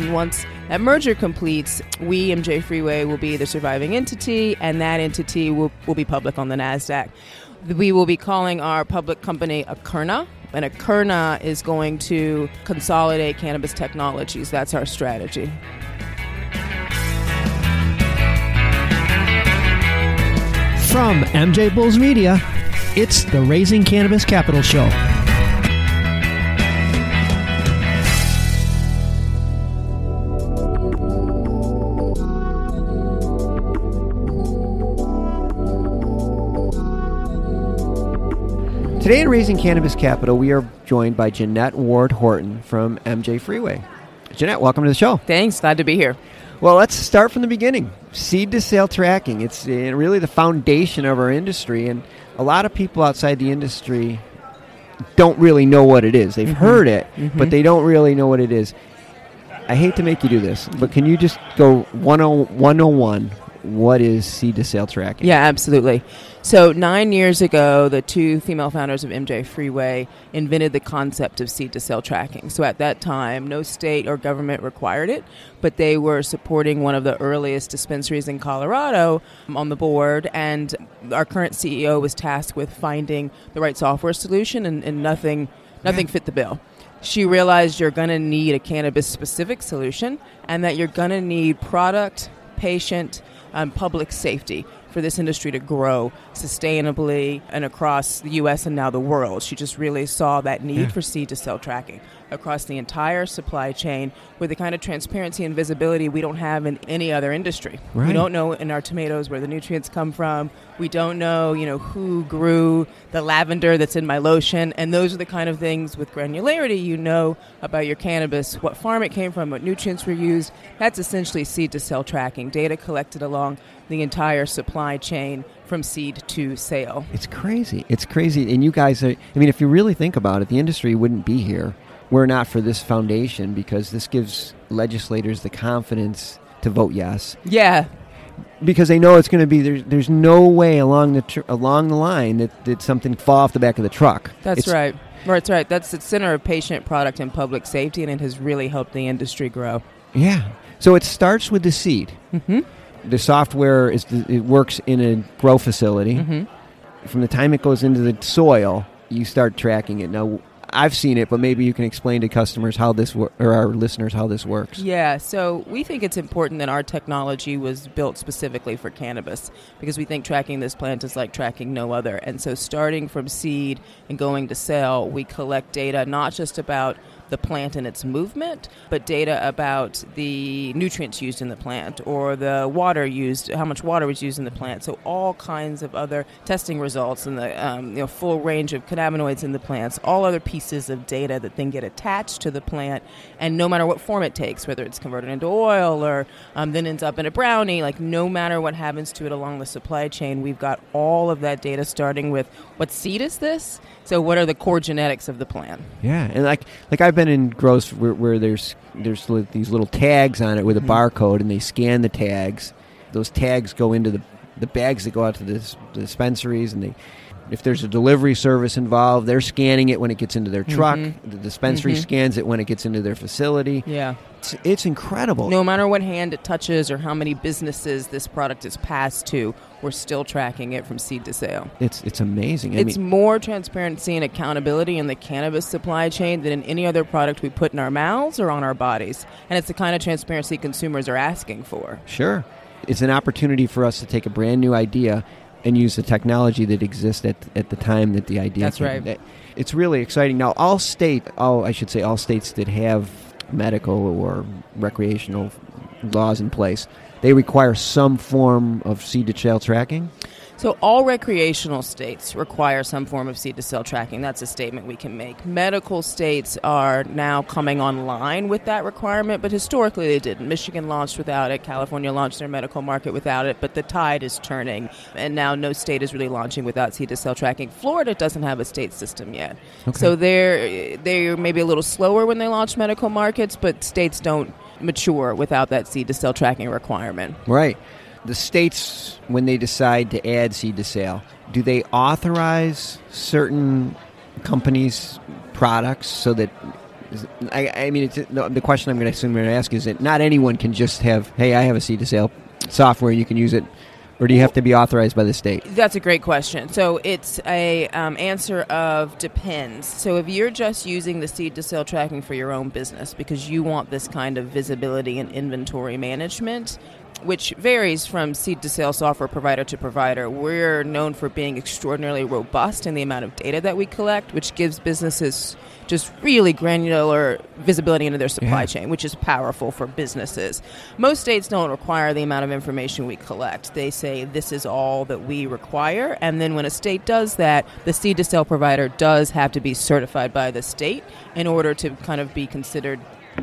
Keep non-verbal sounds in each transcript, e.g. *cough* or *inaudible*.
And once that merger completes, we, MJ Freeway, will be the surviving entity, and that entity will, will be public on the NASDAQ. We will be calling our public company Akerna, and Akerna is going to consolidate cannabis technologies. That's our strategy. From MJ Bulls Media, it's the Raising Cannabis Capital Show. Today in Raising Cannabis Capital, we are joined by Jeanette Ward Horton from MJ Freeway. Jeanette, welcome to the show. Thanks. Glad to be here. Well, let's start from the beginning. Seed to sale tracking. It's uh, really the foundation of our industry, and a lot of people outside the industry don't really know what it is. They've Mhm. heard it, Mhm. but they don't really know what it is. I hate to make you do this, but can you just go 10 101? What is seed to sale tracking? Yeah, absolutely. So, nine years ago, the two female founders of MJ Freeway invented the concept of seed to sale tracking. So, at that time, no state or government required it, but they were supporting one of the earliest dispensaries in Colorado on the board. And our current CEO was tasked with finding the right software solution, and, and nothing, nothing fit the bill. She realized you're going to need a cannabis specific solution and that you're going to need product, patient, um, public safety for this industry to grow sustainably and across the U.S. and now the world. She just really saw that need Yeah. for seed to sell tracking across the entire supply chain with the kind of transparency and visibility we don't have in any other industry. We don't know in our tomatoes where the nutrients come from. We don't know, you know, who grew the lavender that's in my lotion, and those are the kind of things with granularity you know about your cannabis, what farm it came from, what nutrients were used. That's essentially seed to sale tracking, data collected along the entire supply chain from seed to sale. It's crazy. It's crazy. And you guys are, I mean, if you really think about it, the industry wouldn't be here were not for this foundation because this gives legislators the confidence to vote yes Yeah, because they know it's going to be there's there's no way along the tr- along the line that, that something fall off the back of the truck. that's It's- right. That's right. That's the center of patient, product, and public safety, and it has really helped the industry grow. Yeah. So it starts with the seed. Mm-hmm. The software is the, it works in a grow facility. Mm-hmm. From the time it goes into the soil, you start tracking it. Now I've seen it, but maybe you can explain to customers how this wor- or our listeners how this works. Yeah, so we think it's important that our technology was built specifically for cannabis because we think tracking this plant is like tracking no other. And so, starting from seed and going to sale, we collect data not just about the plant and its movement, but data about the nutrients used in the plant or the water used, how much water was used in the plant. So all kinds of other testing results and the um, you know full range of cannabinoids in the plants, all other pieces of data that then get attached to the plant, and no matter what form it takes, whether it's converted into oil or um, then ends up in a brownie, like no matter what happens to it along the supply chain, we've got all of that data starting with what seed is this? So what are the core genetics of the plant? Yeah, and like like I've been in grows where, where there's there's these little tags on it with a Mhm. barcode, and they scan the tags. Those tags go into the the bags that go out to the, the dispensaries, and they if there's a delivery service involved, they're scanning it when it gets into their truck. Mhm. The dispensary Mhm. scans it when it gets into their facility. Yeah. It's, it's incredible. No matter what hand it touches or how many businesses this product is passed to, we're still tracking it from seed to sale. It's it's amazing. I it's mean, more transparency and accountability in the cannabis supply chain than in any other product we put in our mouths or on our bodies. And it's the kind of transparency consumers are asking for. Sure. It's an opportunity for us to take a brand new idea and use the technology that exists at, at the time that the idea That's came. right. It's really exciting. Now, all state, all I should say, all states that have medical or recreational laws in place, they require some form of seed to shell tracking. So, all recreational states require some form of seed to sale tracking. That's a statement we can make. Medical states are now coming online with that requirement, but historically they didn't. Michigan launched without it, California launched their medical market without it, but the tide is turning, and now no state is really launching without seed to sale tracking. Florida doesn't have a state system yet. So, they're, they're maybe a little slower when they launch medical markets, but states don't mature without that seed to sale tracking requirement. Right. The states, when they decide to add seed to sale, do they authorize certain companies' products so that? I, I mean, the question I'm going to assume I'm going to ask is that not anyone can just have, hey, I have a seed to sale software, you can use it, or do you have to be authorized by the state? That's a great question. So it's a um, answer of depends. So if you're just using the seed to sale tracking for your own business because you want this kind of visibility and inventory management, which varies from seed to sale software provider to provider, we're known for being extraordinarily robust in the amount of data that we collect, which gives businesses just really granular visibility into their supply Yeah. chain, which is powerful for businesses. Most states don't require the amount of information we collect. They say this is all that we require, and then when a state does that, the seed to sale provider does have to be certified by the state in order to kind of be considered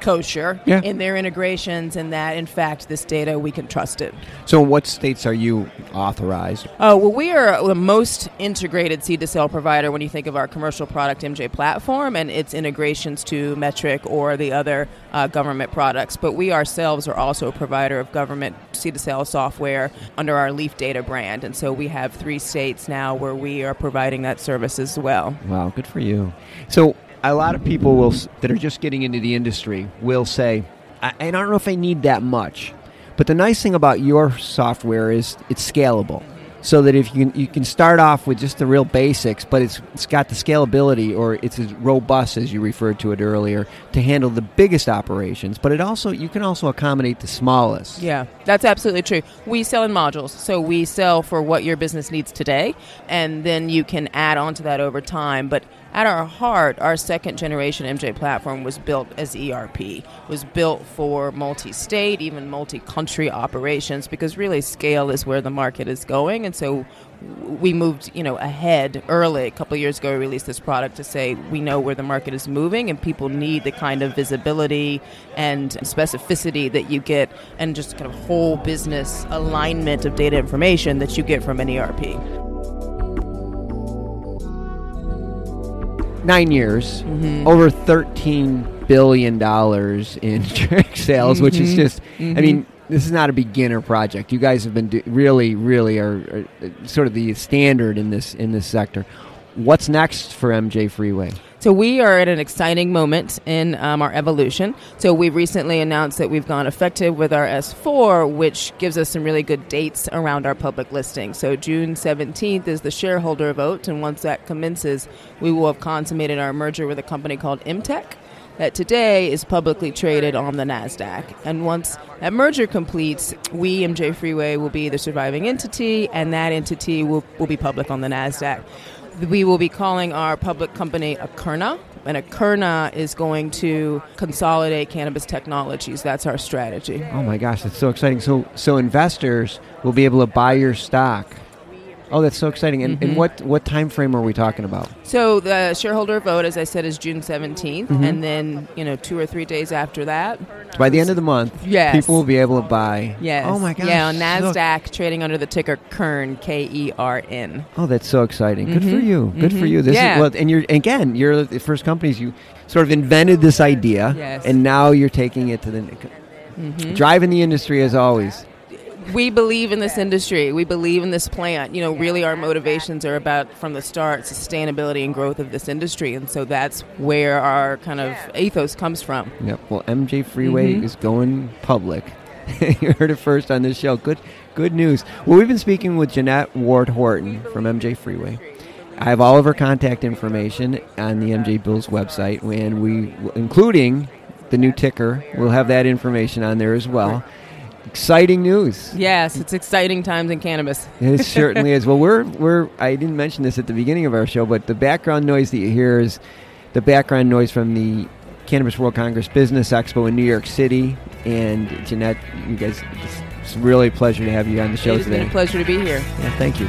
kosher Yeah. in their integrations and that in fact this data we can trust it So, what states are you authorized? Oh, well, we are the most integrated seed to sale provider when you think of our commercial product MJ platform and its integrations to Metrc or the other uh, government products. But we ourselves are also a provider of government seed to sale software under our Leaf Data brand. And so we have three states now where we are providing that service as well. Wow, good for you. So, a lot of people will that are just getting into the industry will say, I, and I don't know if I need that much. But the nice thing about your software is it's scalable. So that if you can, you can start off with just the real basics, but it's it's got the scalability, or it's as robust as you referred to it earlier, to handle the biggest operations. But it also you can also accommodate the smallest. Yeah, that's absolutely true. We sell in modules. So we sell for what your business needs today, and then you can add on to that over time. But at our heart, our second generation MJ platform was built as ERP, was built for multi state, even multi country operations, because really scale is where the market is going. And so we moved, you know, ahead early. A couple years ago, we released this product to say we know where the market is moving, and people need the kind of visibility and specificity that you get, and just kind of whole business alignment of data information that you get from an ERP. Nine years, Mm-hmm. over thirteen billion dollars in *laughs* direct sales, which Mm-hmm. is just. I mean, this is not a beginner project. You guys have been do- really, really are, are uh, sort of the standard in this in this sector. What's next for MJ Freeway? So we are at an exciting moment in um, our evolution. So we recently announced that we've gone effective with our S4, which gives us some really good dates around our public listing. So June 17th is the shareholder vote, and once that commences, we will have consummated our merger with a company called MTech that today is publicly traded on the NASDAQ. And once that merger completes, we, MJ Freeway, will be the surviving entity, and that entity will, will be public on the NASDAQ. We will be calling our public company Akerna, and Akerna is going to consolidate cannabis technologies. That's our strategy. Oh my gosh, that's so exciting! So, so investors will be able to buy your stock. Oh, that's so exciting! And, Mm-hmm. and what what time frame are we talking about? So the shareholder vote, as I said, is June 17th, Mm-hmm. and then, you know, two or three days after that, By the end of the month, Yes. people will be able to buy. yes. Oh my gosh! Yeah, on NASDAQ, trading under the ticker KERN, K E R N. Oh, that's so exciting! Good for Mhm. you. Good for Mhm. you. This Yeah. is well, and you're again, you're the first companies you sort of invented this idea, Yes. and now you're taking it to the Mm-hmm. driving the industry as always. We believe in this industry. We believe in this plant. You know, really, our motivations are about from the start sustainability and growth of this industry, and so that's where our kind of ethos comes from. Yep. Well, MJ Freeway Mhm. is going public. *laughs* you heard it first on this show. Good, good news. Well, we've been speaking with Jeanette Ward Horton from MJ Freeway. I have all of her contact information on the MJ Bulls website, and we, including the new ticker, we'll have that information on there as well. Exciting news. Yes, it's exciting times in cannabis. It *laughs* certainly is. Well, we're we're. I didn't mention this at the beginning of our show, but the background noise that you hear is the background noise from the Cannabis World Congress Business Expo in New York City. And Jeanette, you guys, it's, it's really a pleasure to have you on the show It today. been a pleasure to be here. Yeah, thank you.